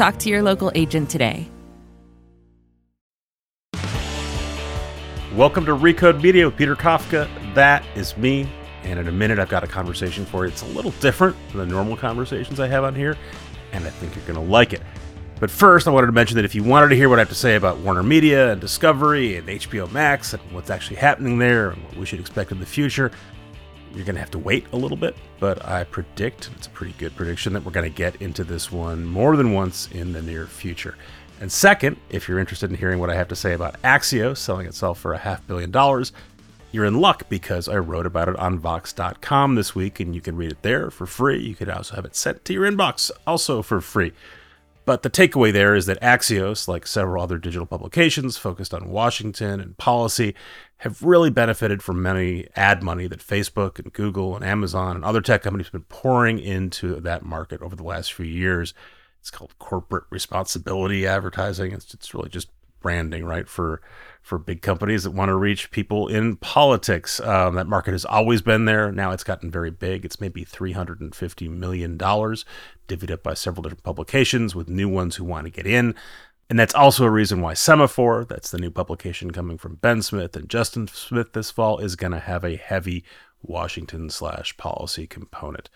Talk to your local agent today. Welcome to Recode Media with Peter Kafka. That is me. And in a minute, I've got a conversation for you. It's a little different than the normal conversations I have on here, and I think you're going to like it. But first, I wanted to mention that if you wanted to hear what I have to say about Warner Media and Discovery and HBO Max and what's actually happening there and what we should expect in the future, you're going to have to wait a little bit. But I predict, it's a pretty good prediction, that we're going to get into this one more than once in the near future. And second, if you're interested in hearing what I have to say about Axios selling itself for a half billion dollars, you're in luck because I wrote about it on Vox.com this week and you can read it there for free. You could also have it sent to your inbox also for free. But the takeaway there is that Axios, like several other digital publications focused on Washington and policy, have really benefited from many ad money that Facebook and Google and Amazon and other tech companies have been pouring into that market over the last few years. It's called corporate responsibility advertising. It's, it's really just branding, right? For for big companies that want to reach people in politics. Um, that market has always been there. Now it's gotten very big. It's maybe $350 million, divvied up by several different publications with new ones who want to get in. And that's also a reason why Semafor, that's the new publication coming from Ben Smith and Justin Smith this fall, is going to have a heavy Washington slash policy component.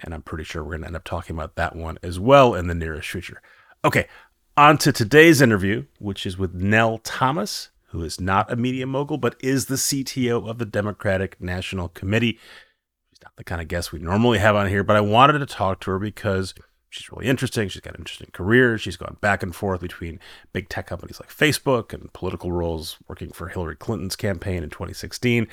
And I'm pretty sure we're going to end up talking about that one as well in the nearest future. Okay, on to today's interview, which is with Nell Thomas who is not a media mogul, but is the CTO of the Democratic National Committee. She's not the kind of guest we normally have on here, but I wanted to talk to her because she's really interesting. She's got an interesting career. She's gone back and forth between big tech companies like Facebook and political roles, working for Hillary Clinton's campaign in 2016.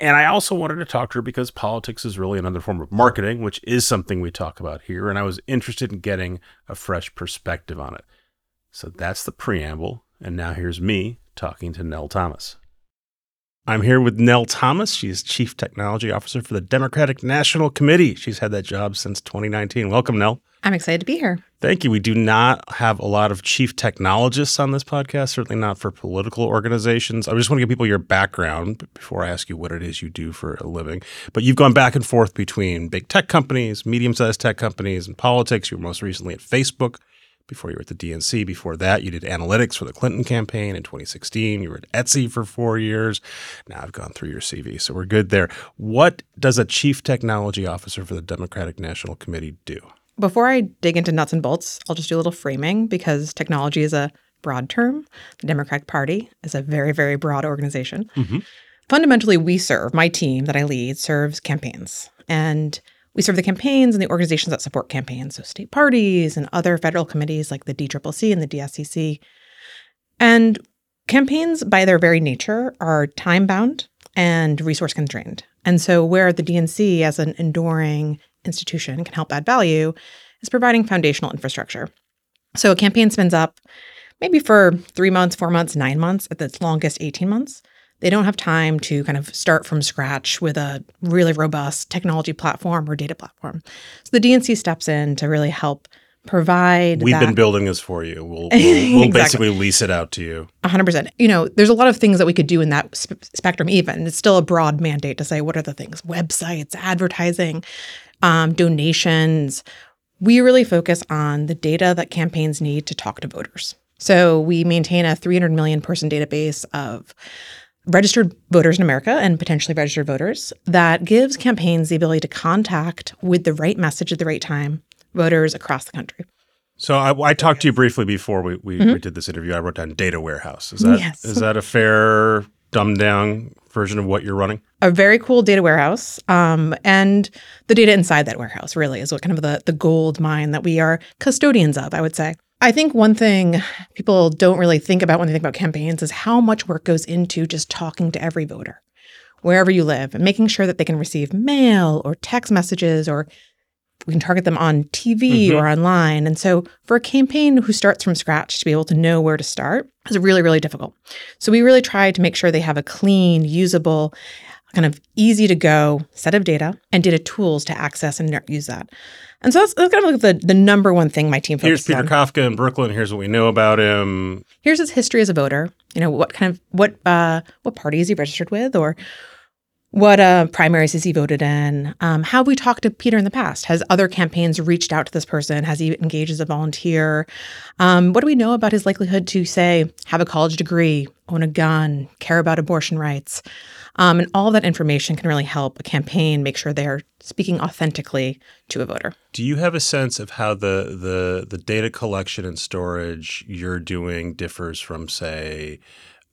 And I also wanted to talk to her because politics is really another form of marketing, which is something we talk about here. And I was interested in getting a fresh perspective on it. So that's the preamble. And now here's me talking to Nell Thomas. I'm here with Nell Thomas. She's Chief Technology Officer for the Democratic National Committee. She's had that job since 2019. Welcome, Nell. I'm excited to be here. Thank you. We do not have a lot of chief technologists on this podcast, certainly not for political organizations. I just want to give people your background before I ask you what it is you do for a living. But you've gone back and forth between big tech companies, medium sized tech companies, and politics. You were most recently at Facebook before you were at the DNC. Before that, you did analytics for the Clinton campaign in 2016. You were at Etsy for four years. Now I've gone through your CV, so we're good there. What does a chief technology officer for the Democratic National Committee do? Before I dig into nuts and bolts, I'll just do a little framing because technology is a broad term. The Democratic Party is a very, very broad organization. Mm-hmm. Fundamentally, we serve, my team that I lead serves campaigns. And we serve the campaigns and the organizations that support campaigns, so state parties and other federal committees like the DCCC and the DSCC. And campaigns, by their very nature, are time bound and resource constrained. And so, where the DNC, as an enduring institution, can help add value is providing foundational infrastructure. So, a campaign spins up maybe for three months, four months, nine months, at its longest, 18 months. They don't have time to kind of start from scratch with a really robust technology platform or data platform. So the DNC steps in to really help provide. We've that. been building this for you. We'll, we'll, we'll exactly. basically lease it out to you. 100%. You know, there's a lot of things that we could do in that sp- spectrum, even. It's still a broad mandate to say what are the things websites, advertising, um, donations. We really focus on the data that campaigns need to talk to voters. So we maintain a 300 million person database of registered voters in America and potentially registered voters that gives campaigns the ability to contact with the right message at the right time voters across the country. So I, I talked to you briefly before we, we, mm-hmm. we, did this interview. I wrote down data warehouse. Is that yes. is that a fair dumbed down version of what you're running? A very cool data warehouse, um, and the data inside that warehouse really is what kind of the the gold mine that we are custodians of. I would say. I think one thing people don't really think about when they think about campaigns is how much work goes into just talking to every voter, wherever you live, and making sure that they can receive mail or text messages or we can target them on TV Mhm. or online. And so for a campaign who starts from scratch to be able to know where to start is really, really difficult. So we really try to make sure they have a clean, usable, kind of easy to go set of data and data tools to access and use that. And so that's, that's kind of like the, the number one thing my team Here's Peter on. Kafka in Brooklyn. Here's what we know about him. Here's his history as a voter. You know, what kind of what uh what party is he registered with or what uh, primaries has he voted in? Um, how have we talked to Peter in the past? Has other campaigns reached out to this person? Has he engaged as a volunteer? Um, what do we know about his likelihood to, say, have a college degree, own a gun, care about abortion rights? Um, and all that information can really help a campaign make sure they're speaking authentically to a voter. Do you have a sense of how the the the data collection and storage you're doing differs from, say,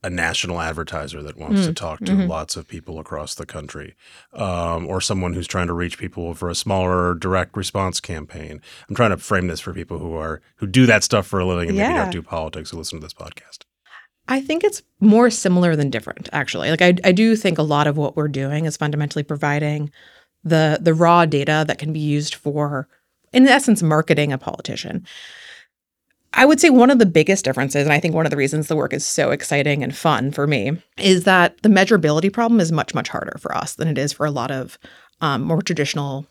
a national advertiser that wants to talk to lots of people across the country, um, or someone who's trying to reach people for a smaller direct response campaign? I'm trying to frame this for people who are who do that stuff for a living and maybe don't do politics who listen to this podcast. I think it's more similar than different, actually. Like I, I do think a lot of what we're doing is fundamentally providing the the raw data that can be used for, in essence, marketing a politician. I would say one of the biggest differences, and I think one of the reasons the work is so exciting and fun for me, is that the measurability problem is much, much harder for us than it is for a lot of um, more traditional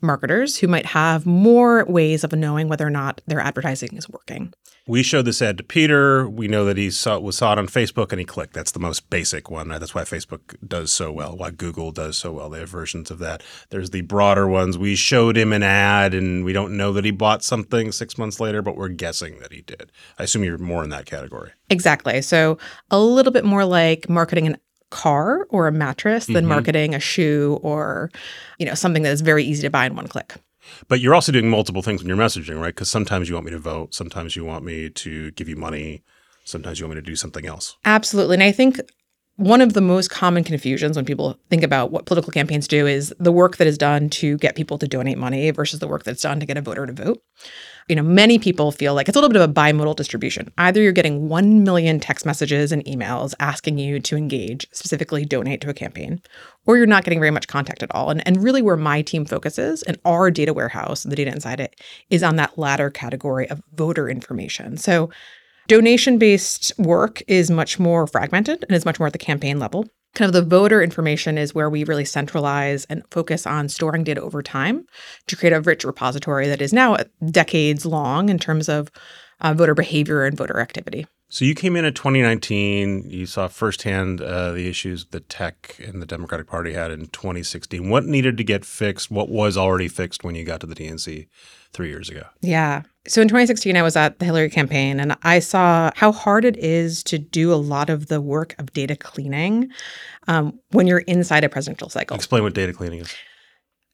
marketers who might have more ways of knowing whether or not their advertising is working. We showed this ad to Peter. We know that he saw was saw it on Facebook and he clicked. That's the most basic one. Right? That's why Facebook does so well. Why Google does so well. They have versions of that. There's the broader ones. We showed him an ad and we don't know that he bought something six months later, but we're guessing that he did. I assume you're more in that category. Exactly. So a little bit more like marketing an car or a mattress than Mhm. marketing a shoe or you know something that is very easy to buy in one click. But you're also doing multiple things when you're messaging, right? Because sometimes you want me to vote. Sometimes you want me to give you money. Sometimes you want me to do something else. Absolutely. And I think one of the most common confusions when people think about what political campaigns do is the work that is done to get people to donate money versus the work that's done to get a voter to vote. You know, many people feel like it's a little bit of a bimodal distribution. Either you're getting 1 million text messages and emails asking you to engage, specifically donate to a campaign, or you're not getting very much contact at all. And, and really, where my team focuses and our data warehouse, the data inside it, is on that latter category of voter information. So, Donation based work is much more fragmented and is much more at the campaign level. Kind of the voter information is where we really centralize and focus on storing data over time to create a rich repository that is now decades long in terms of uh, voter behavior and voter activity. So you came in at 2019. You saw firsthand uh, the issues the tech and the Democratic Party had in 2016. What needed to get fixed? What was already fixed when you got to the DNC three years ago? Yeah. So in 2016, I was at the Hillary campaign and I saw how hard it is to do a lot of the work of data cleaning um, when you're inside a presidential cycle. Explain what data cleaning is.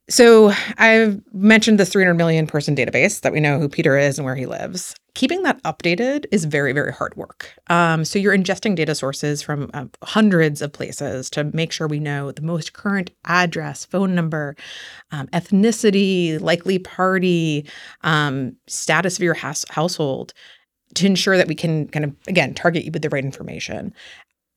So I've mentioned this 300 million person database that we know who Peter is and where he lives. Keeping that updated is very, very hard work. Um, so you're ingesting data sources from uh, hundreds of places to make sure we know the most current address, phone number, um, ethnicity, likely party, um, status of your house- household to ensure that we can kind of, again, target you with the right information.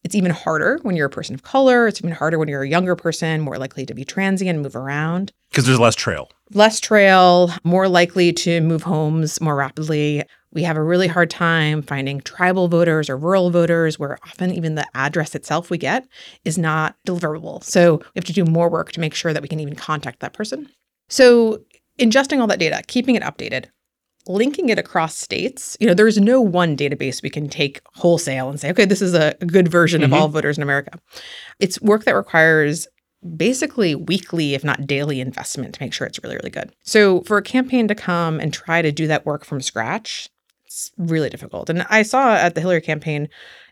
It's even harder when you're a person of color. It's even harder when you're a younger person, more likely to be transient, move around. Because there's less trail. Less trail, more likely to move homes more rapidly. We have a really hard time finding tribal voters or rural voters where often even the address itself we get is not deliverable. So we have to do more work to make sure that we can even contact that person. So ingesting all that data, keeping it updated, linking it across states. You know, there's no one database we can take wholesale and say, okay, this is a good version of Mhm. all voters in America. It's work that requires basically weekly, if not daily, investment to make sure it's really, really good. So for a campaign to come and try to do that work from scratch, it's really difficult. And I saw at the Hillary campaign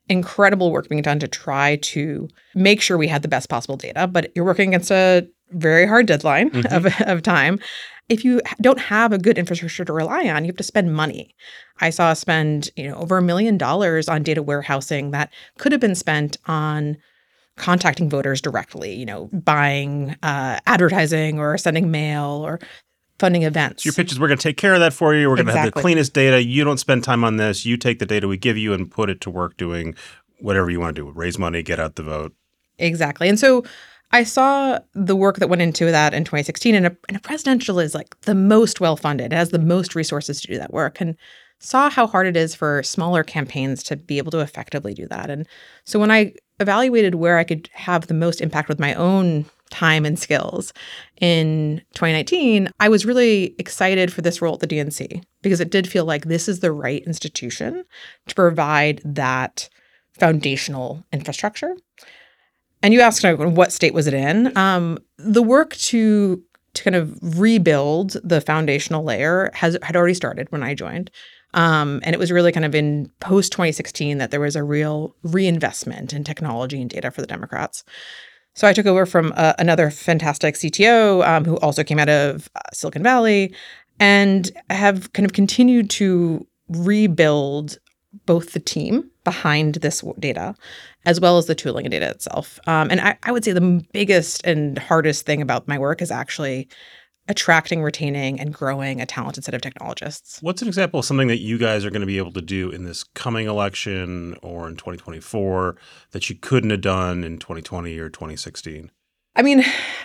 incredible work being done to try to make sure we had the best possible data, but you're working against a very hard deadline Mhm. of, of time. If you don't have a good infrastructure to rely on, you have to spend money. I saw spend, you know, over a million dollars on data warehousing that could have been spent on contacting voters directly, you know, buying uh, advertising or sending mail or funding events. So your pitch is we're going to take care of that for you. We're going to have the cleanest data. You don't spend time on this. You take the data we give you and put it to work doing whatever you want to do. Raise money, get out the vote. Exactly. And so I saw the work that went into that in 2016, and a, and a presidential is like the most well funded, it has the most resources to do that work, and saw how hard it is for smaller campaigns to be able to effectively do that. And so when I evaluated where I could have the most impact with my own time and skills in 2019, I was really excited for this role at the DNC because it did feel like this is the right institution to provide that foundational infrastructure. And you asked what state was it in? Um, the work to to kind of rebuild the foundational layer has had already started when I joined. Um, and it was really kind of in post 2016 that there was a real reinvestment in technology and data for the Democrats. So I took over from uh, another fantastic CTO um, who also came out of uh, Silicon Valley and have kind of continued to rebuild both the team behind this data as well as the tooling and data itself. Um, and I, I would say the biggest and hardest thing about my work is actually attracting, retaining, and growing a talented set of technologists. What's an example of something that you guys are going to be able to do in this coming election or in 2024 that you couldn't have done in 2020 or 2016? I mean,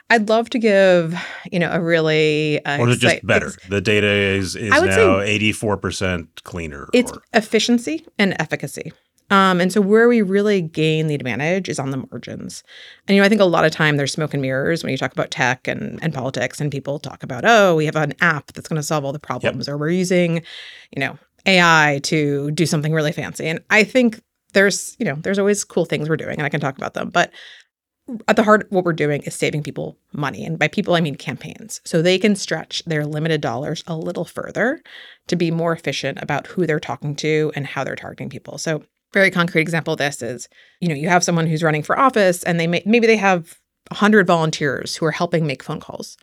I'd love to give, you know, a really uh, or is it just better? the data is is now eighty four percent cleaner. It's or? efficiency and efficacy. Um, and so where we really gain the advantage is on the margins. And you know, I think a lot of time there's smoke and mirrors when you talk about tech and, and politics, and people talk about, oh, we have an app that's going to solve all the problems, yep. or we're using, you know, AI to do something really fancy. And I think there's, you know, there's always cool things we're doing, and I can talk about them. But at the heart, what we're doing is saving people money. And by people, I mean campaigns. So they can stretch their limited dollars a little further to be more efficient about who they're talking to and how they're targeting people. So very concrete example of this is, you know, you have someone who's running for office and they may maybe they have 100 volunteers who are helping make phone calls.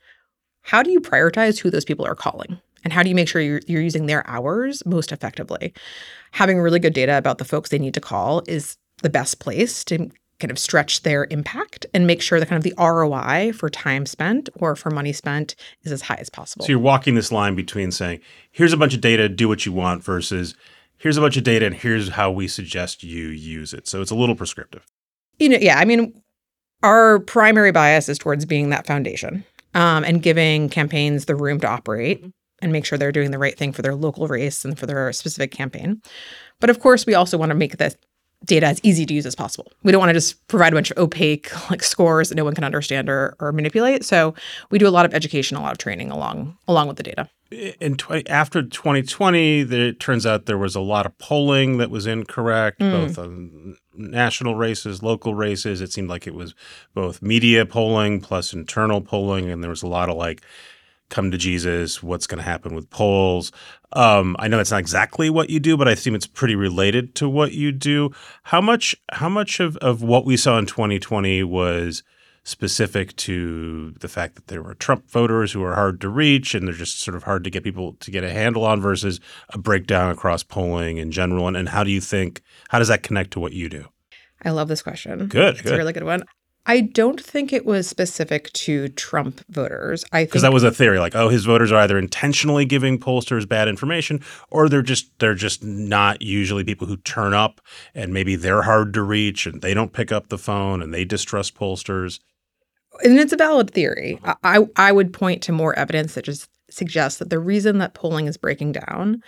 How do you prioritize who those people are calling? And how do you make sure you're, you're using their hours most effectively? Having really good data about the folks they need to call is the best place to kind of stretch their impact and make sure that kind of the ROI for time spent or for money spent is as high as possible. So you're walking this line between saying, here's a bunch of data, do what you want, versus here's a bunch of data and here's how we suggest you use it. So it's a little prescriptive. You know, yeah, I mean, our primary bias is towards being that foundation um, and giving campaigns the room to operate and make sure they're doing the right thing for their local race and for their specific campaign. But of course, we also want to make this data as easy to use as possible. We don't want to just provide a bunch of opaque like scores that no one can understand or, or manipulate. So we do a lot of education, a lot of training along along with the data. In tw- after 2020, it turns out there was a lot of polling that was incorrect, mm. both on national races, local races. It seemed like it was both media polling plus internal polling, and there was a lot of like come to Jesus, what's going to happen with polls. Um, I know that's not exactly what you do, but I assume it's pretty related to what you do. How much how much of, of what we saw in 2020 was specific to the fact that there were Trump voters who are hard to reach and they're just sort of hard to get people to get a handle on versus a breakdown across polling in general? And, and how do you think how does that connect to what you do? I love this question. Good. It's good. a really good one. I don't think it was specific to Trump voters. I think because that was a theory, like, oh, his voters are either intentionally giving pollsters bad information, or they're just they're just not usually people who turn up, and maybe they're hard to reach, and they don't pick up the phone, and they distrust pollsters. And it's a valid theory. I I would point to more evidence that just suggests that the reason that polling is breaking down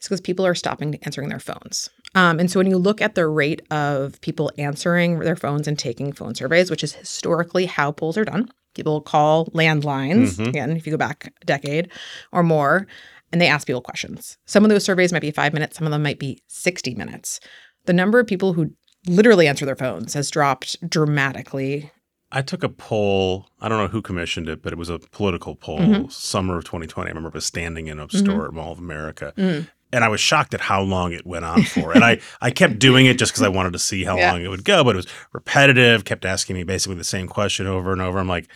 is because people are stopping answering their phones. Um, and so when you look at the rate of people answering their phones and taking phone surveys, which is historically how polls are done, people call landlines, mm-hmm. again, if you go back a decade or more, and they ask people questions. Some of those surveys might be five minutes, some of them might be 60 minutes. The number of people who literally answer their phones has dropped dramatically I took a poll. I don't know who commissioned it, but it was a political poll, mm-hmm. summer of 2020. I remember was standing in a store mm-hmm. at Mall of America. Mm and I was shocked at how long it went on for. and I, I kept doing it just because I wanted to see how yeah. long it would go, but it was repetitive, kept asking me basically the same question over and over. I'm like,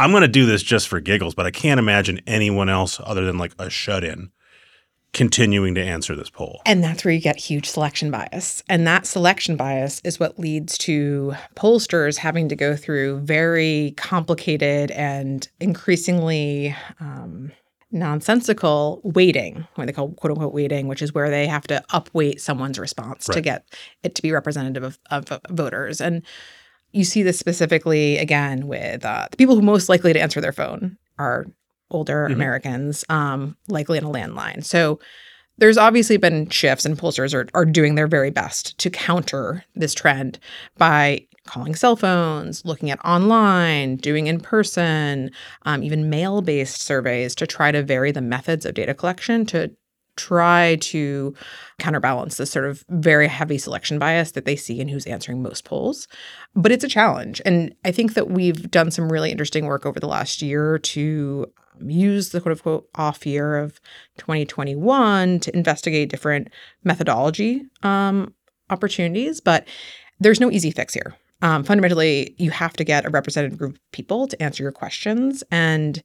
I'm going to do this just for giggles, but I can't imagine anyone else other than like a shut in continuing to answer this poll. And that's where you get huge selection bias. And that selection bias is what leads to pollsters having to go through very complicated and increasingly um, nonsensical weighting, what they call quote unquote weighting, which is where they have to upweight someone's response right. to get it to be representative of, of, voters. And you see this specifically again with uh, the people who most likely to answer their phone are older Mhm. Americans, um, likely in a landline. So there's obviously been shifts, and pollsters are, are doing their very best to counter this trend by calling cell phones, looking at online, doing in person, um, even mail based surveys to try to vary the methods of data collection to try to counterbalance this sort of very heavy selection bias that they see in who's answering most polls. But it's a challenge. And I think that we've done some really interesting work over the last year to um, use the quote unquote off year of 2021 to investigate different methodology um, opportunities. But there's no easy fix here. Um, fundamentally, you have to get a representative group of people to answer your questions. And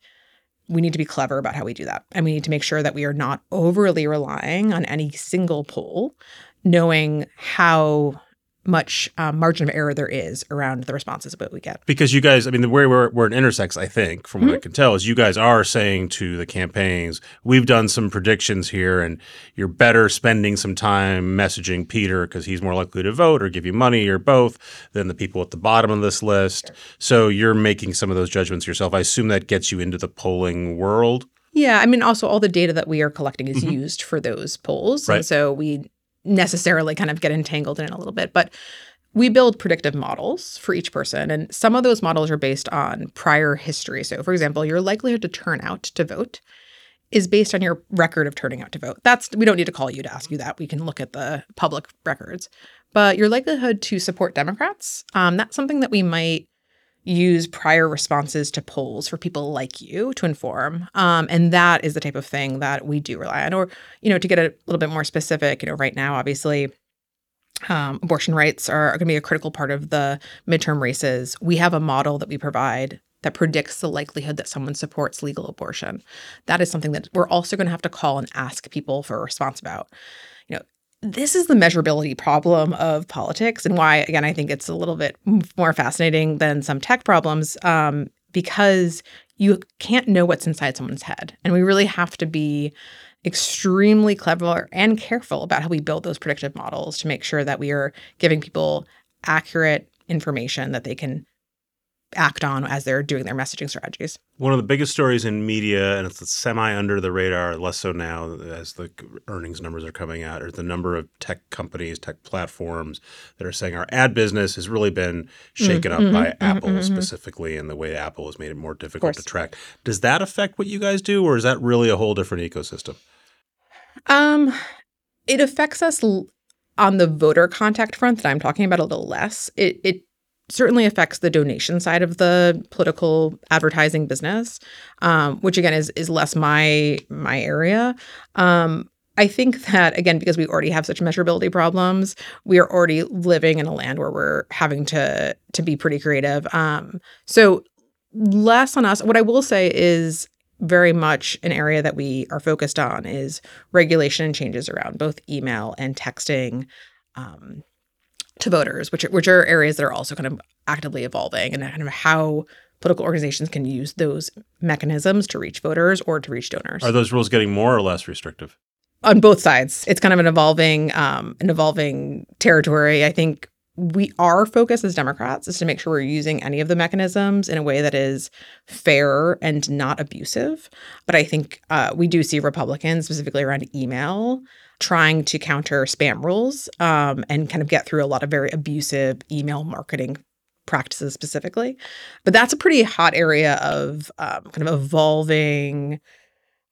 we need to be clever about how we do that. And we need to make sure that we are not overly relying on any single poll, knowing how much um, margin of error there is around the responses that we get. Because you guys, I mean, the way where, where it intersects, I think, from what Mm-hmm. I can tell, is you guys are saying to the campaigns, we've done some predictions here, and you're better spending some time messaging Peter because he's more likely to vote or give you money or both than the people at the bottom of this list. So you're making some of those judgments yourself. I assume that gets you into the polling world. Yeah, I mean, also all the data that we are collecting is used for those polls, Mm-hmm. Right. and so we necessarily kind of get entangled in it a little bit. But we build predictive models for each person, and some of those models are based on prior history. So, for example, your likelihood to turn out to vote is based on your record of turning out to vote. That's we don't need to call you to ask you that. We can look at the public records. But your likelihood to support Democrats, um, that's something that we might use prior responses to polls for people like you to inform. Um, and that is the type of thing that we do rely on. Or, you know, to get a little bit more specific, you know, right now, obviously, um, abortion rights are, going to be a critical part of the midterm races. We have a model that we provide that predicts the likelihood that someone supports legal abortion. That is something that we're also going to have to call and ask people for a response about. This is the measurability problem of politics, and why, again, I think it's a little bit more fascinating than some tech problems um, because you can't know what's inside someone's head. And we really have to be extremely clever and careful about how we build those predictive models to make sure that we are giving people accurate information that they can act on as they're doing their messaging strategies. One of the biggest stories in media, and it's semi under the radar, less so now as the earnings numbers are coming out, are the number of tech companies, tech platforms that are saying our ad business has really been shaken up mm-hmm. by mm-hmm. Apple mm-hmm. specifically, and the way Apple has made it more difficult to track. Does that affect what you guys do, or is that really a whole different ecosystem? Um, it affects us l- on the voter contact front that I'm talking about a little less. It it certainly affects the donation side of the political advertising business, um, which again is is less my my area. Um, I think that again because we already have such measurability problems, we are already living in a land where we're having to to be pretty creative. Um, so less on us. What I will say is very much an area that we are focused on is regulation and changes around both email and texting um, to voters, which which are areas that are also kind of actively evolving, and kind of how political organizations can use those mechanisms to reach voters or to reach donors Are those rules getting more or less restrictive? on both sides. It's kind of an evolving, um, an evolving territory. I think we our focus as Democrats is to make sure we're using any of the mechanisms in a way that is fair and not abusive. But I think uh, we do see Republicans, specifically around email, trying to counter spam rules um, and kind of get through a lot of very abusive email marketing practices specifically. But that's a pretty hot area of um, kind of evolving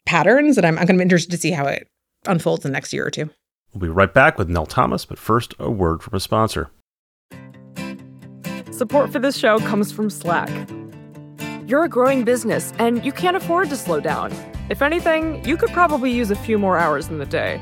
patterns that I'm, I'm going to be interested to see how it unfolds in the next year or two. We'll be right back with Nell Thomas, but first, a word from a sponsor. Support for this show comes from Slack. You're a growing business and you can't afford to slow down. If anything, you could probably use a few more hours in the day.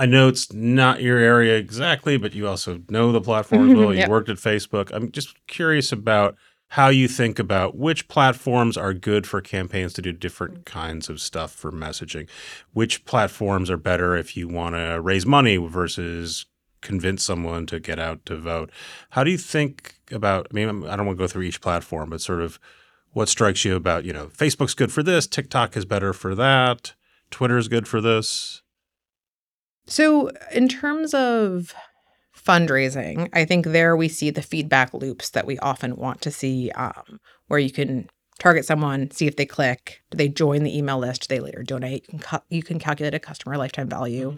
I know it's not your area exactly, but you also know the platforms mm-hmm, well. You Yep. worked at Facebook. I'm just curious about how you think about which platforms are good for campaigns to do different mm. kinds of stuff for messaging. Which platforms are better if you want to raise money versus convince someone to get out to vote. How do you think about I mean I don't want to go through each platform, but sort of what strikes you about, you know, Facebook's good for this, TikTok is better for that, Twitter's good for this. So, in terms of fundraising, I think there we see the feedback loops that we often want to see, um, where you can target someone, see if they click, do they join the email list, do they later donate. You can, you can calculate a customer lifetime value,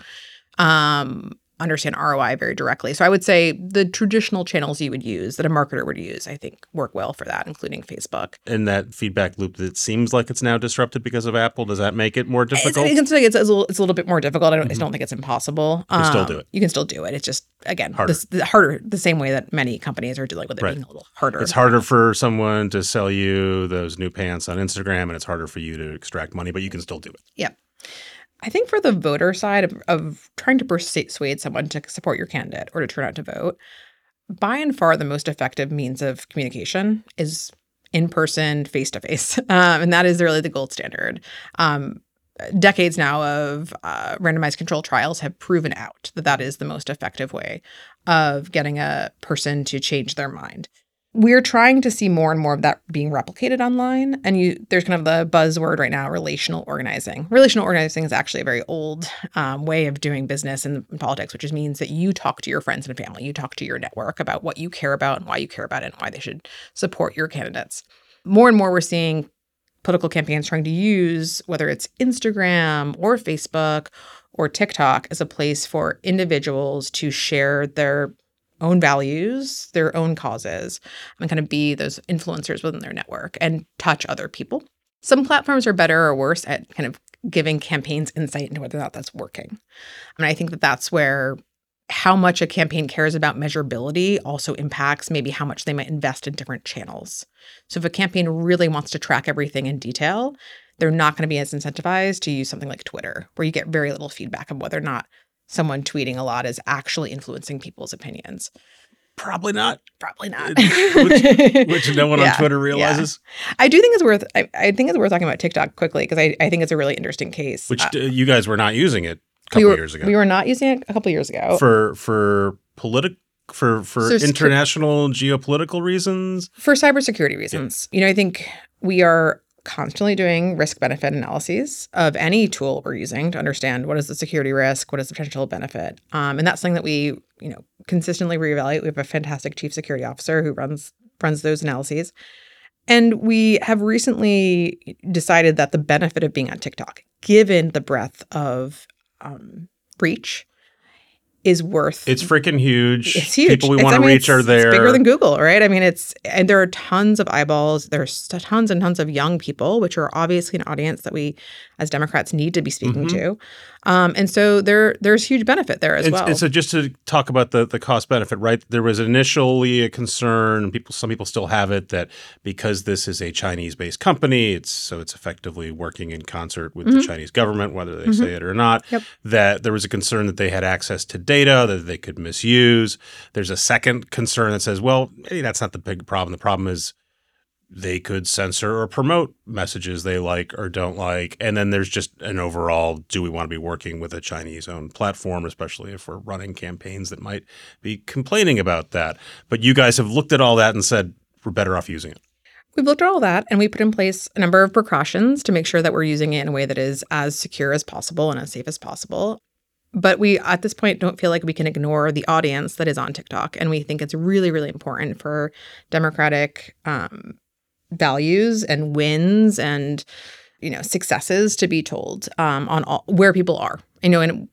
um, understand ROI very directly. So, I would say the traditional channels you would use that a marketer would use, I think, work well for that, including Facebook. in that feedback loop that seems like it's now disrupted because of Apple? Does that make it more difficult? I can it's, it's, a little, it's a little bit more difficult. I don't, I don't think it's impossible. You can still Um, do it. You can still do it. It's just again Harder. This, the harder, the same way that many companies are dealing with it Right. being a little harder. it's harder for someone to sell you those new pants on Instagram, and it's harder for you to extract money, but you can still do it. I think for the voter side of, of trying to persuade someone to support your candidate or to turn out to vote, by and far the most effective means of communication is in person, face to face, and that is really the gold standard. Um, decades now of uh, randomized control trials have proven out that that is the most effective way of getting a person to change their mind. We're trying to see more and more of that being replicated online. And you, there's kind of the buzzword right now, relational organizing. Relational organizing is actually a very old um, way of doing business in, in politics, which means that you talk to your friends and family, you talk to your network about what you care about and why you care about it and why they should support your candidates. More and more, we're seeing political campaigns trying to use whether it's Instagram or Facebook or TikTok as a place for individuals to share their own values, their own causes, and kind of be those influencers within their network and touch other people. Some platforms are better or worse at kind of giving campaigns insight into whether or not that's working. And I think that that's where how much a campaign cares about measurability also impacts maybe how much they might invest in different channels. So if a campaign really wants to track everything in detail, they're not going to be as incentivized to use something like Twitter, where you get very little feedback of whether or not someone tweeting a lot is actually influencing people's opinions. Probably not, Probably not. Which- which no one on Yeah, Twitter yeah. realizes. I do think it's worth. I, I think it's worth talking about TikTok quickly because I, I think it's a really interesting case. Which Uh, uh, you guys were not using it a couple we were years ago we were not using it a couple years ago for for political for for So international geopolitical reasons. for cybersecurity reasons. You know, I think we are constantly doing risk benefit analyses of any tool we're using to understand what is the security risk, what is the potential benefit. Um, and that's something that we, you know, consistently reevaluate. We have a fantastic chief security officer who runs runs those analyses. And we have recently decided that the benefit of being on TikTok, given the breadth of um, reach, is worth It's freaking huge. it's huge. People we want I to mean, reach are there. It's bigger than Google, right? I mean, it's and there are tons of eyeballs. There's tons and tons of young people, which are obviously an audience that we, as Democrats, need to be speaking Mhm. to. Um, and so there there's huge benefit there as and, well. and so just to talk about the the cost benefit, right? There was initially a concern, people some people still have it that because this is a Chinese based company, it's so it's effectively working in concert with the Mhm. Chinese government, whether they Mhm. say it or not. Yep. That there was a concern that they had access to data that they could misuse. There's a second concern that says, well, maybe that's not the big problem. The problem is they could censor or promote messages they like or don't like. And then there's just an overall do we want to be working with a Chinese owned platform, especially if we're running campaigns that might be complaining about that. But you guys have looked at all that and said we're better off using it. We've looked at all that and we put in place a number of precautions to make sure that we're using it in a way that is as secure as possible and as safe as possible. But we, at this point, don't feel like we can ignore the audience that is on TikTok. And we think it's really, really important for Democratic um, values and wins and, you know, successes to be told um, on all, where people are. You know, and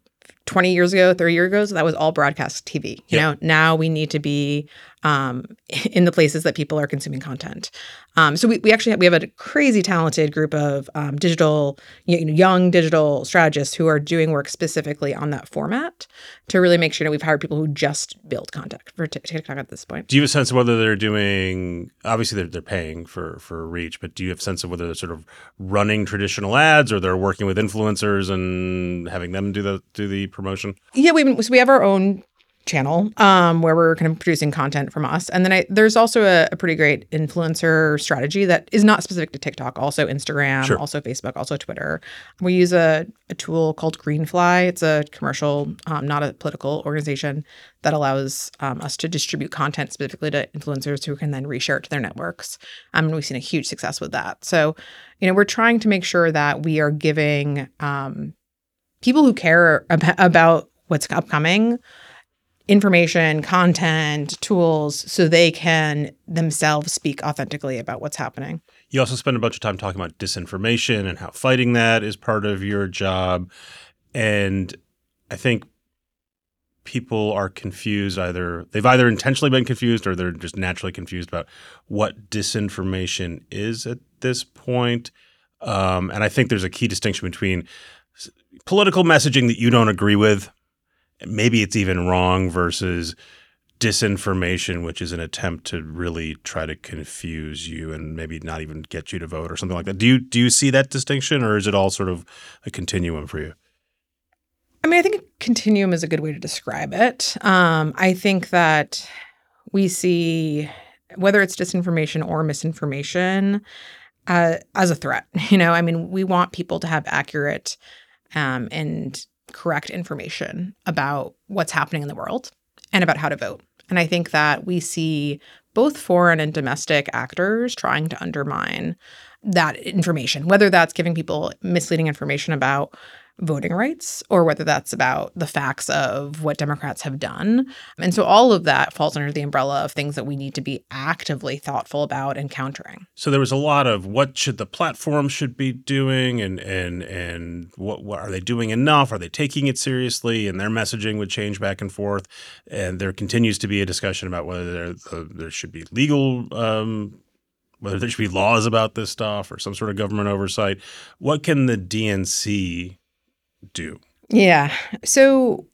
20 years ago, 30 years ago, so that was all broadcast TV. You Yep. know, now we need to be um, in the places that people are consuming content. Um, so we, we actually have, we have a crazy talented group of um, digital, you know, young digital strategists who are doing work specifically on that format to really make sure that we've hired people who just build content for TikTok at this point. Do you have a sense of whether they're doing? Obviously, they're they're paying for for reach, but do you have a sense of whether they're sort of running traditional ads or they're working with influencers and having them do the do the promotion? Yeah, we so we have our own channel um, where we're kind of producing content from us. And then I, there's also a, a, pretty great influencer strategy that is not specific to TikTok, also Instagram, sure. also Facebook, also Twitter. We use a, a tool called Greenfly. It's a commercial, um, not a political organization that allows um, us to distribute content specifically to influencers who can then reshare it to their networks. Um, and we've seen a huge success with that. So, you know, we're trying to make sure that we are giving um, people who care ab- about what's upcoming information, content, tools so they can themselves speak authentically about what's happening. You also spend a bunch of time talking about disinformation and how fighting that is part of your job. And I think people are confused either they've either intentionally been confused or they're just naturally confused about what disinformation is at this point. Um, and I think there's a key distinction between political messaging that you don't agree with maybe it's even wrong versus disinformation, which is an attempt to really try to confuse you and maybe not even get you to vote or something like that. Do you do you see that distinction, or is it all sort of a continuum for you? I mean, I think a continuum is a good way to describe it. Um, I think that we see whether it's disinformation or misinformation uh, as a threat. You know, I mean, we want people to have accurate um, and correct information about what's happening in the world and about how to vote. And I think that we see both foreign and domestic actors trying to undermine that information, whether that's giving people misleading information about voting rights or whether that's about the facts of what Democrats have done. And so all of that falls under the umbrella of things that we need to be actively thoughtful about and countering. So there was a lot of what should the platform should be doing and and and what, what are they doing enough? Are they taking it seriously? And their messaging would change back and forth. And there continues to be a discussion about whether there, uh, there should be legal um, whether there should be laws about this stuff or some sort of government oversight. What can the DNC do? Yeah. So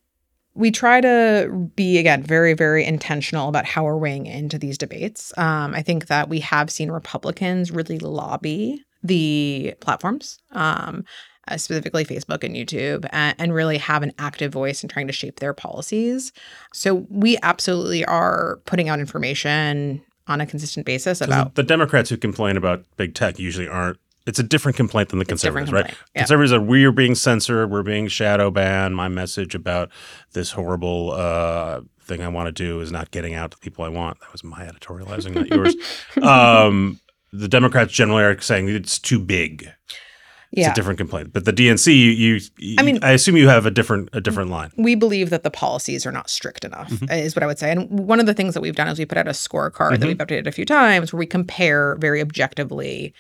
we try to be again very very intentional about how we're weighing into these debates um, i think that we have seen republicans really lobby the platforms um, uh, specifically facebook and youtube and, and, really have an active voice in trying to shape their policies so we absolutely are putting out information on a consistent basis about the democrats who complain about big tech usually aren't it's a different complaint than the conservatives, right? Yeah. Conservatives are we're being censored, we're being shadow banned. My message about this horrible uh, thing I want to do is not getting out to the people I want. That was my editorializing, not yours. Um, the Democrats generally are saying it's too big. Yeah. It's a different complaint. But the DNC, you, you, I mean, I assume you have a different a different line. We believe that the policies are not strict enough, mm-hmm. is what I would say. And one of the things that we've done is we put out a scorecard mm-hmm. that we've updated a few times where we compare very objectively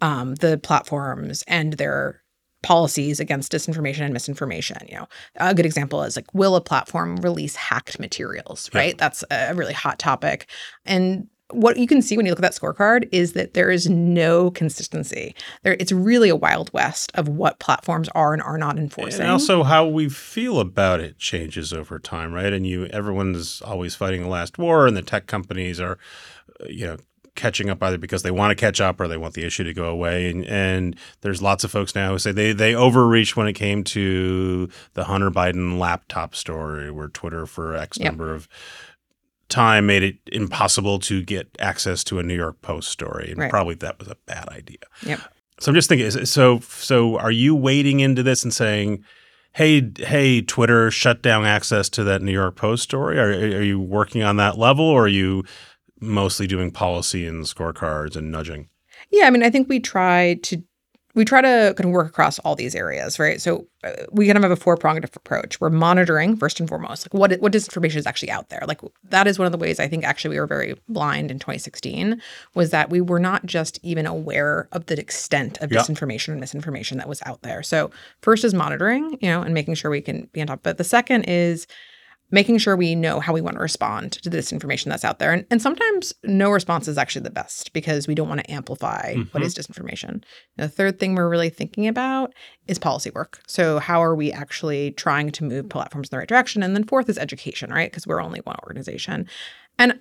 um, the platforms and their policies against disinformation and misinformation. You know, a good example is like, will a platform release hacked materials? Right, yeah. that's a really hot topic, and what you can see when you look at that scorecard is that there is no consistency. There, it's really a wild west of what platforms are and are not enforcing. And also, how we feel about it changes over time, right? And you, everyone's always fighting the last war, and the tech companies are, you know, catching up either because they want to catch up or they want the issue to go away. And, and there's lots of folks now who say they, they overreached when it came to the Hunter Biden laptop story, where Twitter for X yep. number of time made it impossible to get access to a New York Post story. And right. probably that was a bad idea. Yep. So I'm just thinking, so so are you wading into this and saying, hey, hey, Twitter, shut down access to that New York Post story? Are, are you working on that level, or are you mostly doing policy and scorecards and nudging? Yeah, I mean, I think we try to we try to kind of work across all these areas, right? So uh, we kind of have a four pronged approach. We're monitoring first and foremost, like what what disinformation is actually out there. Like that is one of the ways I think actually we were very blind in 2016 was that we were not just even aware of the extent of disinformation and misinformation that was out there. So first is monitoring, you know, and making sure we can be on top. But the second is making sure we know how we want to respond to this information that's out there. And, and sometimes no response is actually the best because we don't want to amplify what Mm-hmm. is disinformation. The third thing we're really thinking about is policy work. So, how are we actually trying to move platforms in the right direction? And then fourth is education, right? Because we're only one organization. And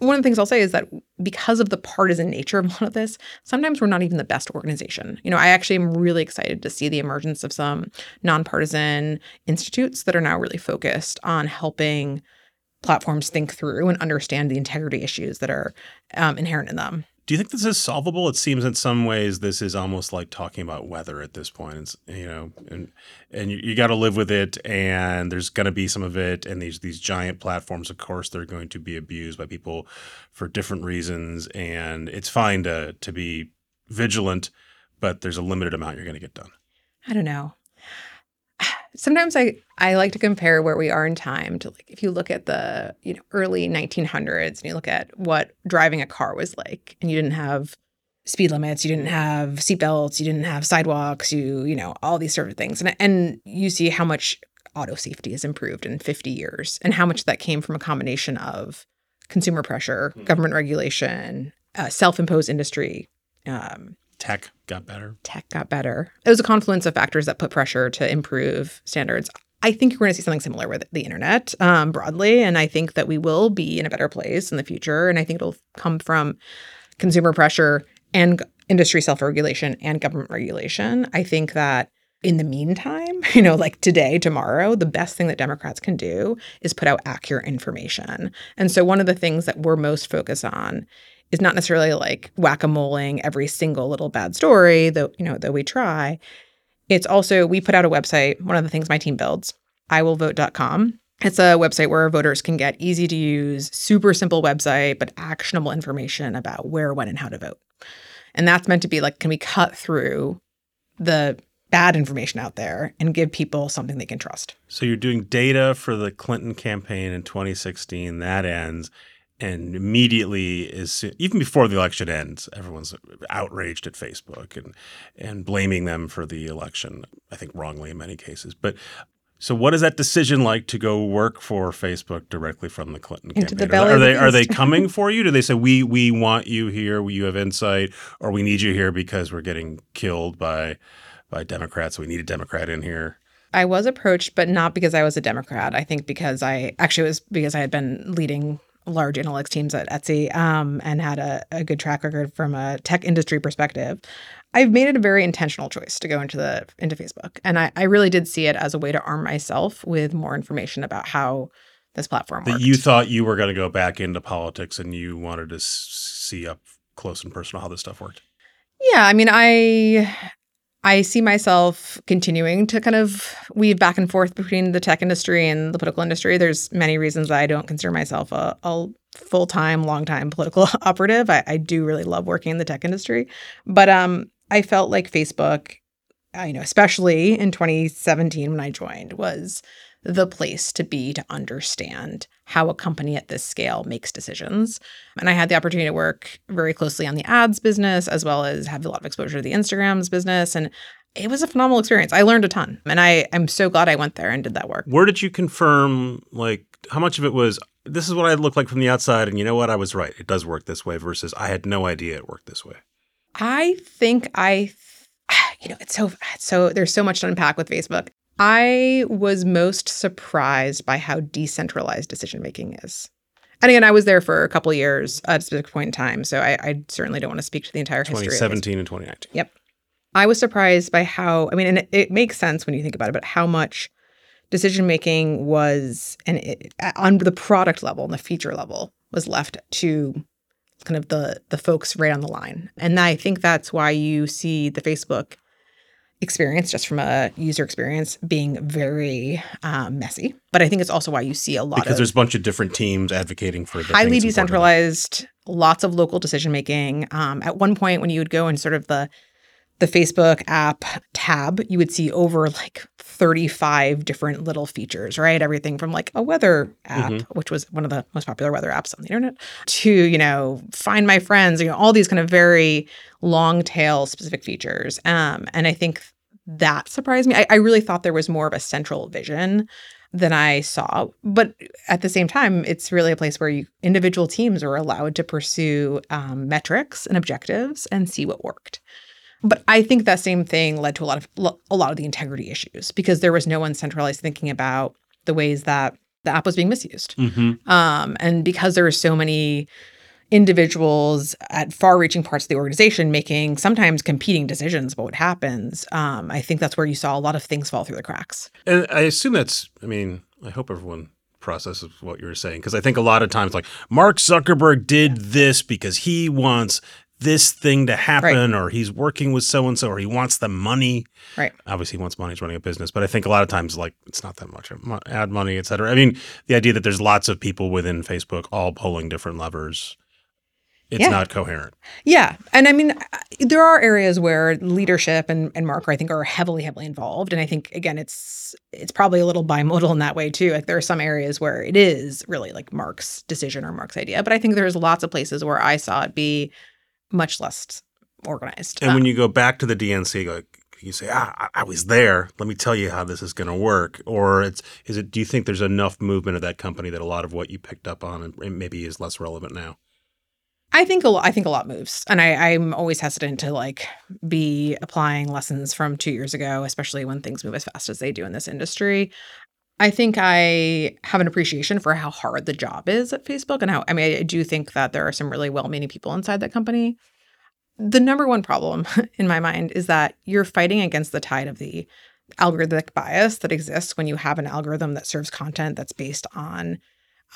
one of the things I'll say is that because of the partisan nature of a lot of this, sometimes we're not even the best organization. You know, I actually am really excited to see the emergence of some nonpartisan institutes that are now really focused on helping platforms think through and understand the integrity issues that are um, inherent in them. Do you think this is solvable? It seems in some ways this is almost like talking about weather at this point. It's, you know, and and you, you got to live with it, and there's going to be some of it. And these these giant platforms, of course, they're going to be abused by people for different reasons, and it's fine to to be vigilant, but there's a limited amount you're going to get done. I don't know. Sometimes I, I like to compare where we are in time to like if you look at the you know early 1900s and you look at what driving a car was like and you didn't have speed limits you didn't have seatbelts you didn't have sidewalks you you know all these sort of things. And and you see how much auto safety has improved in 50 years and how much that came from a combination of consumer pressure government regulation uh, self-imposed industry um, Tech got better. tech got better. It was a confluence of factors that put pressure to improve standards. I think we're going to see something similar with the internet um, broadly. And I think that we will be in a better place in the future. And I think it'll come from consumer pressure and industry self regulation and government regulation. I think that in the meantime, you know, like today, tomorrow, the best thing that Democrats can do is put out accurate information. And so one of the things that we're most focused on is not necessarily like whack-a-moling every single little bad story, though, you know, though we try. It's also we put out a website, one of the things my team builds, iwillvote.com. It's a website where voters can get easy to use, super simple website, but actionable information about where, when, and how to vote. And that's meant to be like, can we cut through the bad information out there and give people something they can trust? So you're doing data for the Clinton campaign in 2016. That ends, and immediately is even before the election ends, everyone's outraged at Facebook and and blaming them for the election. I think wrongly in many cases. But so, what is that decision like to go work for Facebook directly from the Clinton Into the campaign? belly are the they are they coming for you? Do they say we we want you here? You have insight, or we need you here because we're getting killed by by Democrats? We need a Democrat in here. I was approached, but not because I was a Democrat. I think because I actually it was because I had been leading large analytics teams at Etsy um, and had a, a good track record from a tech industry perspective. I've made it a very intentional choice to go into the into Facebook, and I, I really did see it as a way to arm myself with more information about how this platform that worked. you thought you were going to go back into politics and you wanted to see up close and personal how this stuff worked. Yeah, I mean, I I see myself continuing to kind of weave back and forth between the tech industry and the political industry. There's many reasons that I don't consider myself a, a full time, long time political operative. I, I do really love working in the tech industry, but um, I felt like Facebook, you know, especially in 2017 when I joined, was the place to be to understand how a company at this scale makes decisions. And I had the opportunity to work very closely on the ads business as well as have a lot of exposure to the Instagram's business. And it was a phenomenal experience. I learned a ton. And I, I'm so glad I went there and did that work. Where did you confirm, like, how much of it was, this is what I look like from the outside, and you know what? I was right. It does work this way, versus I had no idea it worked this way. I think I, you know, it's so, it's so, there's so much to unpack with Facebook. I was most surprised by how decentralized decision making is. And again, I was there for a couple of years at a specific point in time. So I, I certainly don't want to speak to the entire history. 2017 and 2019. Yep. I was surprised by how, I mean, and it, it makes sense when you think about it, but how much decision making was, and it, uh, on the product level and the feature level, was left to kind of the the folks right on the line. And I think that's why you see the Facebook experience, just from a user experience, being very um, messy. But I think it's also why you see a lot Because there's a bunch of different teams advocating for the highly decentralized, lots of local decision making. Um, at one point, when you would go in sort of the the Facebook app tab, you would see over like 35 different little features, right? Everything from like a weather app, Mhm. which was one of the most popular weather apps on the internet, to, you know, find my friends, you know, all these kind of very long tail specific features. Um, and I think that surprised me. I, I really thought there was more of a central vision than I saw. But at the same time, it's really a place where you, individual teams are allowed to pursue um, metrics and objectives and see what worked. But I think that same thing led to a lot of a lot of the integrity issues because there was no one centralized thinking about the ways that the app was being misused. Mm-hmm. Um, and because there were so many individuals at far-reaching parts of the organization making sometimes competing decisions about what happens, um, I think that's where you saw a lot of things fall through the cracks. And I assume that's, I mean, I hope everyone processes what you were saying because I think a lot of times, like, Mark Zuckerberg did this because he wants this thing to happen or he's working with so and so or he wants the money. Right. Obviously, he wants money, he's running a business. But I think a lot of times, like, it's not that much ad money, et cetera. I mean, the idea that there's lots of people within Facebook all pulling different levers. It's Yeah. not coherent. Yeah. And I mean, there are areas where leadership and, and Mark, I think, are heavily, heavily involved. And I think, again, it's it's probably a little bimodal in that way, too. Like there are some areas where it is really like Mark's decision or Mark's idea. But I think there's lots of places where I saw it be much less organized. And Uh, when you go back to the DNC, like you say, ah, I- I was there. Let me tell you how this is going to work. Or it's is it? Do you think there's enough movement of that company that a lot of what you picked up on and- maybe is less relevant now? I think a lo- I think a lot moves, and I, I'm always hesitant to like be applying lessons from two years ago, especially when things move as fast as they do in this industry. I think I have an appreciation for how hard the job is at Facebook, and how I mean I do think that there are some really well-meaning people inside that company. The number one problem in my mind is that you're fighting against the tide of the algorithmic bias that exists when you have an algorithm that serves content that's based on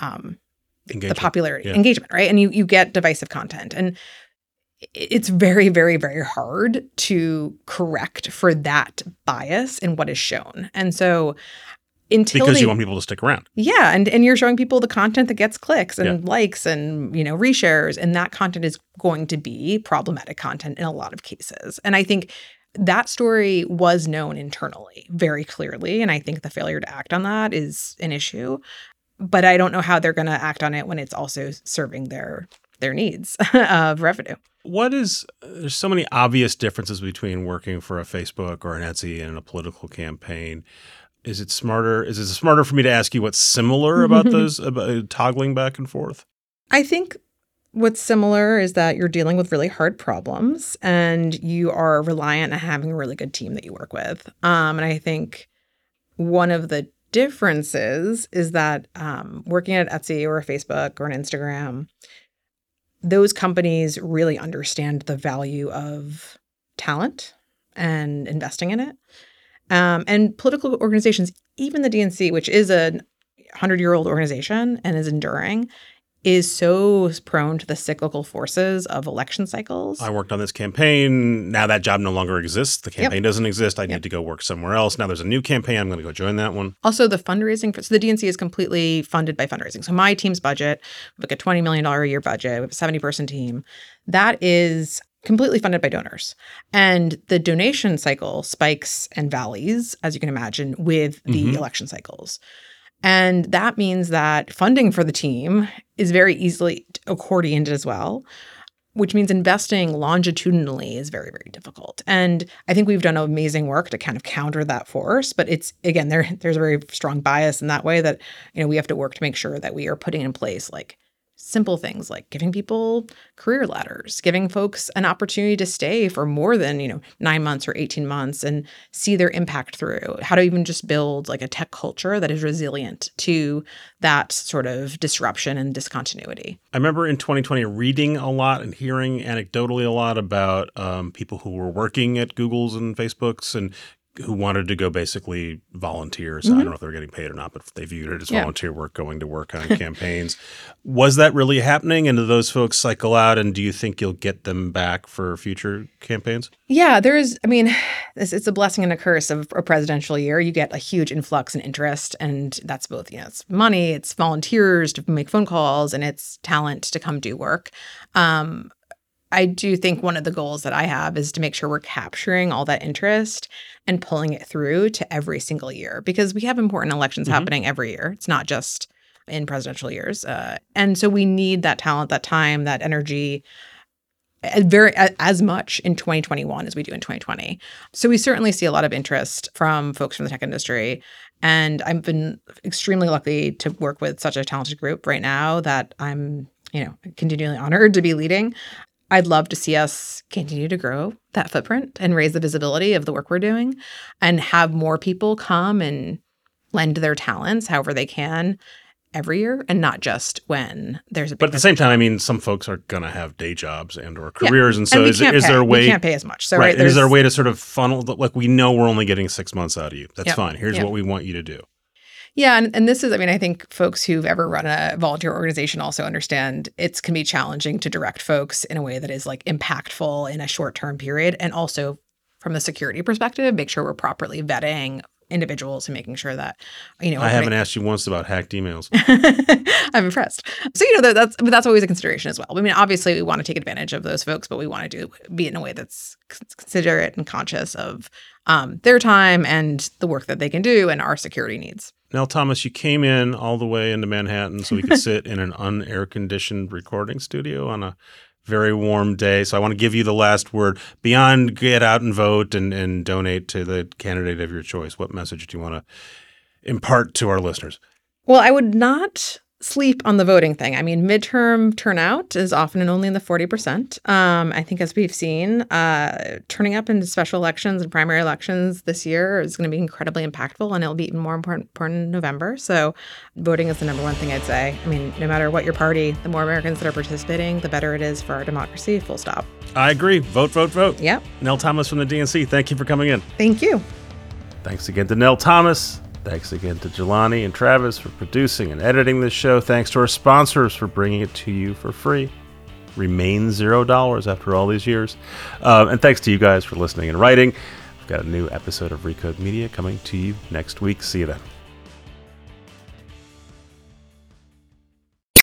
um, the popularity Yeah. engagement right and you you get divisive content and it's very very very hard to correct for that bias in what is shown and so until because they- you want people to stick around. yeah, and and you're showing people the content that gets clicks and Yeah. likes and you know reshares, and that content is going to be problematic content in a lot of cases. And I think that story was known internally very clearly, and I think the failure to act on that is an issue. But I don't know how they're going to act on it when it's also serving their their needs of revenue. What is uh, there's so many obvious differences between working for a Facebook or an Etsy and a political campaign. Is it smarter? Is it smarter for me to ask you what's similar about those about toggling back and forth? I think what's similar is that you're dealing with really hard problems and you are reliant on having a really good team that you work with. Um, and I think one of the differences is that um, working at Etsy or a Facebook or an Instagram, those companies really understand the value of talent and investing in it. Um, and political organizations, even the DNC, which is a 100 year old organization and is enduring, is so prone to the cyclical forces of election cycles. I worked on this campaign. Now that job no longer exists. The campaign doesn't exist. I need to go work somewhere else. Now there's a new campaign. I'm going to go join that one. Also, the fundraising, for, so the DNC is completely funded by fundraising. So my team's budget, like a $20 million a year budget, we have a 70 person team, that is completely funded by donors. And the donation cycle spikes and valleys, as you can imagine, with the Mhm. election cycles. And that means that funding for the team is very easily accordioned as well, which means investing longitudinally is very, very difficult. And I think we've done amazing work to kind of counter that force. But it's again, there there's a very strong bias in that way that, you know, we have to work to make sure that we are putting in place like simple things like giving people career ladders, giving folks an opportunity to stay for more than, you know, nine months or 18 months and see their impact through. How to even just build like a tech culture that is resilient to that sort of disruption and discontinuity. I remember in 2020 reading a lot and hearing anecdotally a lot about um, people who were working at Google's and Facebook's and who wanted to go basically volunteer. So I don't know if they're getting paid or not, but they viewed it as Yeah. volunteer work, going to work on campaigns. Was that really happening? And do those folks cycle out? And do you think you'll get them back for future campaigns? Yeah, there is. I mean, it's, it's a blessing and a curse of a presidential year. You get a huge influx in interest, and that's both, you know, it's money, it's volunteers to make phone calls, and it's talent to come do work. Um, I do think one of the goals that I have is to make sure we're capturing all that interest and pulling it through to every single year because we have important elections Mhm. happening every year. It's not just in presidential years. Uh, and so we need that talent, that time, that energy very as much in 2021 as we do in 2020. So we certainly see a lot of interest from folks from the tech industry. And I've been extremely lucky to work with such a talented group right now that I'm, you know, continually honored to be leading. I'd love to see us continue to grow that footprint and raise the visibility of the work we're doing and have more people come and lend their talents however they can every year and not just when there's a But at the same time, I mean, some folks are going to have day jobs and or Yeah. careers, and so and is, is there a way? we can't pay as much so right? right, and is there a way to sort of funnel? the- Like we know we're only getting six months out of you. That's Yep. fine. Here's Yep. what we want you to do. Yeah, and, and this is, I mean, I think folks who've ever run a volunteer organization also understand it's can be challenging to direct folks in a way that is like impactful in a short term period. And also from the security perspective, make sure we're properly vetting individuals and making sure that, you know, I haven't asked you once about hacked emails. I'm impressed. So you know that, that's but that's always a consideration as well. I mean, obviously we want to take advantage of those folks, but we want to do be in a way that's considerate and conscious of um, their time and the work that they can do and our security needs. Nell Thomas, you came in all the way into Manhattan so we could sit in an unair conditioned recording studio on a very warm day. So I want to give you the last word. Beyond get out and vote and, and donate to the candidate of your choice, what message do you want to impart to our listeners? Well, I would not sleep on the voting thing. I mean, midterm turnout is often and only in the 40%. Um, I think as we've seen, uh, turning up into special elections and primary elections this year is going to be incredibly impactful and it'll be even more important, important in November. So voting is the number one thing I'd say. I mean, no matter what your party, the more Americans that are participating, the better it is for our democracy, full stop. I agree. Vote, vote, vote. Yep. Nell Thomas from the DNC, thank you for coming in. Thank you. Thanks again to Nell Thomas. Thanks again to Jelani and Travis for producing and editing this show. Thanks to our sponsors for bringing it to you for free. Remain zero dollars after all these years. Um, and thanks to you guys for listening and writing. We've got a new episode of Recode Media coming to you next week. See you then.